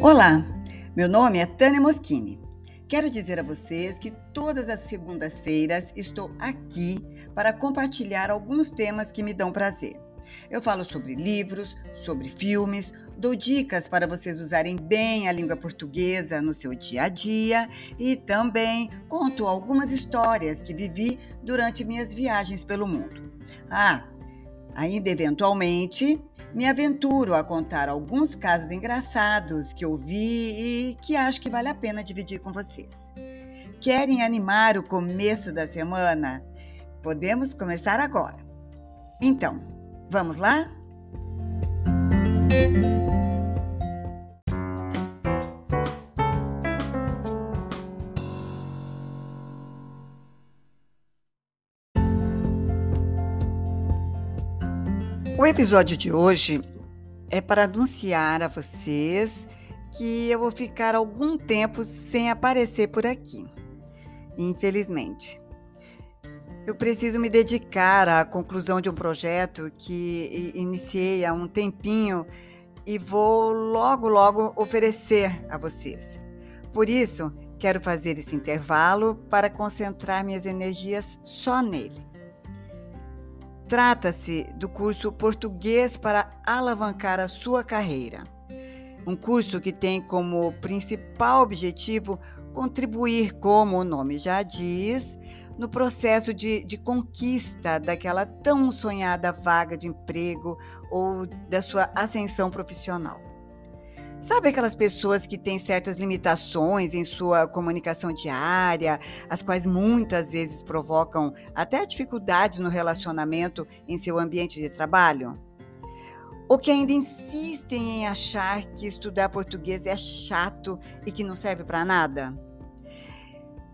Olá, meu nome é Tânia Moschini. Quero dizer a vocês que todas as segundas-feiras estou aqui para compartilhar alguns temas que me dão prazer. Eu falo sobre livros, sobre filmes, dou dicas para vocês usarem bem a língua portuguesa no seu dia a dia e também conto algumas histórias que vivi durante minhas viagens pelo mundo. Ah, ainda eventualmente me aventuro a contar alguns casos engraçados que eu vi e que acho que vale a pena dividir com vocês. Querem animar o começo da semana? Podemos começar agora. Então, vamos lá? O episódio de hoje é para anunciar a vocês que eu vou ficar algum tempo sem aparecer por aqui. Infelizmente. Eu preciso me dedicar à conclusão de um projeto que iniciei há um tempinho e vou logo, logo oferecer a vocês. Por isso, quero fazer esse intervalo para concentrar minhas energias só nele. Trata-se do curso Português para alavancar a sua carreira. Um curso que tem como principal objetivo contribuir, como o nome já diz, no processo de, de, conquista daquela tão sonhada vaga de emprego ou da sua ascensão profissional. Sabe aquelas pessoas que têm certas limitações em sua comunicação diária, as quais muitas vezes provocam até dificuldades no relacionamento em seu ambiente de trabalho? Ou que ainda insistem em achar que estudar português é chato e que não serve para nada?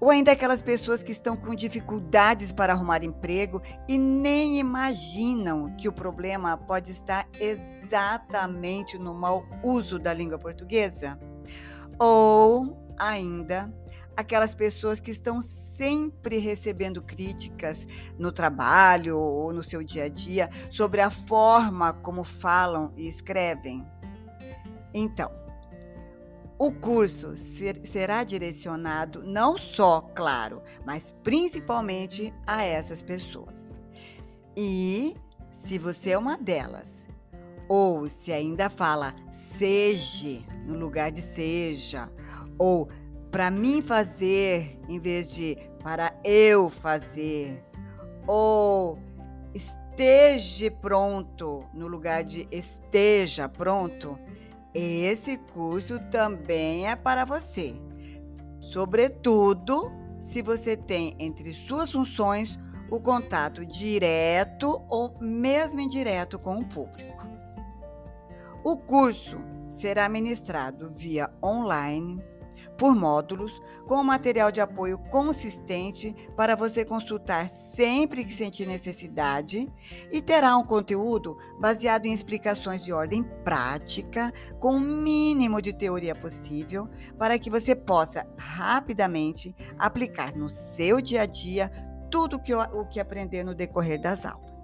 Ou ainda aquelas pessoas que estão com dificuldades para arrumar emprego e nem imaginam que o problema pode estar exatamente no mau uso da língua portuguesa? Ou ainda aquelas pessoas que estão sempre recebendo críticas no trabalho ou no seu dia a dia sobre a forma como falam e escrevem? Então, o curso ser, será direcionado não só, claro, mas principalmente a essas pessoas. E se você é uma delas, ou se ainda fala seja no lugar de seja, ou para mim fazer em vez de para eu fazer, ou esteja pronto no lugar de esteja pronto, esse curso também é para você, sobretudo se você tem entre suas funções o contato direto ou mesmo indireto com o público. O curso será ministrado via online por módulos, com material de apoio consistente para você consultar sempre que sentir necessidade, e terá um conteúdo baseado em explicações de ordem prática, com o mínimo de teoria possível, para que você possa rapidamente aplicar no seu dia a dia tudo que, o que aprender no decorrer das aulas.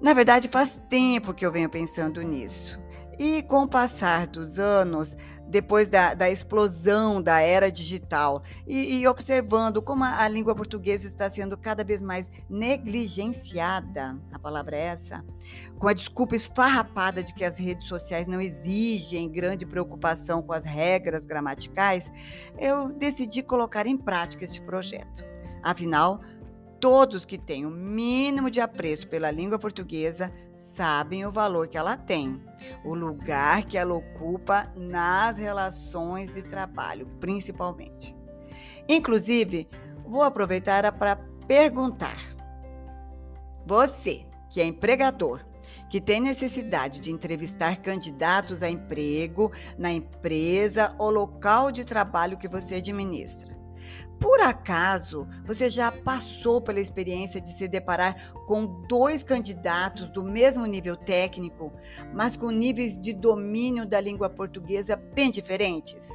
Na verdade, faz tempo que eu venho pensando nisso. E com o passar dos anos, depois da, da explosão da era digital e, e observando como a, a, língua portuguesa está sendo cada vez mais negligenciada, a palavra é essa, com a desculpa esfarrapada de que as redes sociais não exigem grande preocupação com as regras gramaticais, eu decidi colocar em prática este projeto. Afinal, todos que têm o mínimo de apreço pela língua portuguesa sabem o valor que ela tem, o lugar que ela ocupa nas relações de trabalho, principalmente. Inclusive, vou aproveitar para perguntar: você, que é empregador, que tem necessidade de entrevistar candidatos a emprego na empresa ou local de trabalho que você administra, por acaso, você já passou pela experiência de se deparar com dois candidatos do mesmo nível técnico, mas com níveis de domínio da língua portuguesa bem diferentes?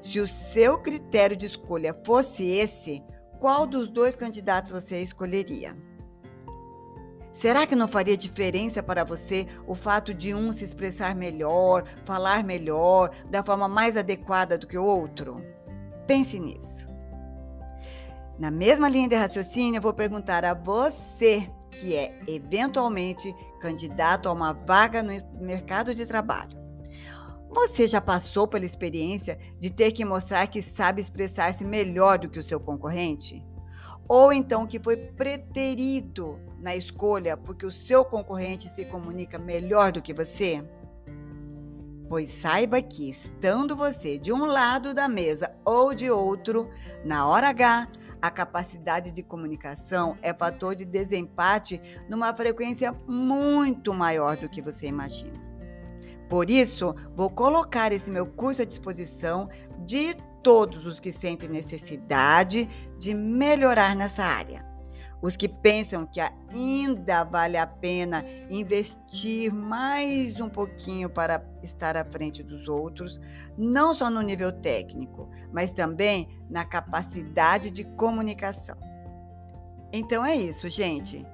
Se o seu critério de escolha fosse esse, qual dos dois candidatos você escolheria? Será que não faria diferença para você o fato de um se expressar melhor, falar melhor, da forma mais adequada do que o outro? Pense nisso. Na mesma linha de raciocínio, eu vou perguntar a você que é eventualmente candidato a uma vaga no mercado de trabalho. Você já passou pela experiência de ter que mostrar que sabe expressar-se melhor do que o seu concorrente? Ou então que foi preterido na escolha porque o seu concorrente se comunica melhor do que você? Pois saiba que, estando você de um lado da mesa ou de outro, na hora H, a capacidade de comunicação é fator de desempate numa frequência muito maior do que você imagina. Por isso, vou colocar esse meu curso à disposição de todos os que sentem necessidade de melhorar nessa área. Os que pensam que ainda vale a pena investir mais um pouquinho para estar à frente dos outros, não só no nível técnico, mas também na capacidade de comunicação. Então é isso, gente.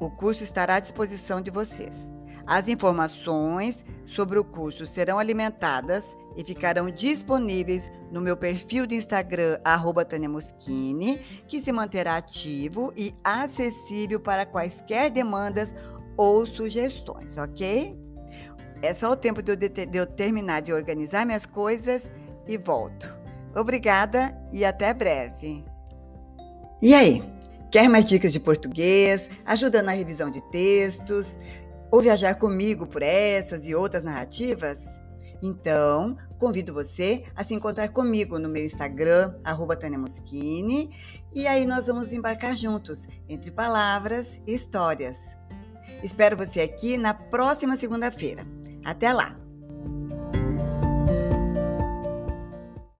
O curso estará à disposição de vocês. As informações sobre o curso serão alimentadas e ficarão disponíveis no meu perfil de Instagram, @tanemoschini, que se manterá ativo e acessível para quaisquer demandas ou sugestões, ok? É só o tempo de eu, de, de eu terminar de organizar minhas coisas e volto. Obrigada e até breve. E aí, quer mais dicas de português, ajuda na revisão de textos ou viajar comigo por essas e outras narrativas? Então, convido você a se encontrar comigo no meu Instagram, @tanemoschini, e aí nós vamos embarcar juntos entre palavras e histórias. Espero você aqui na próxima segunda-feira. Até lá!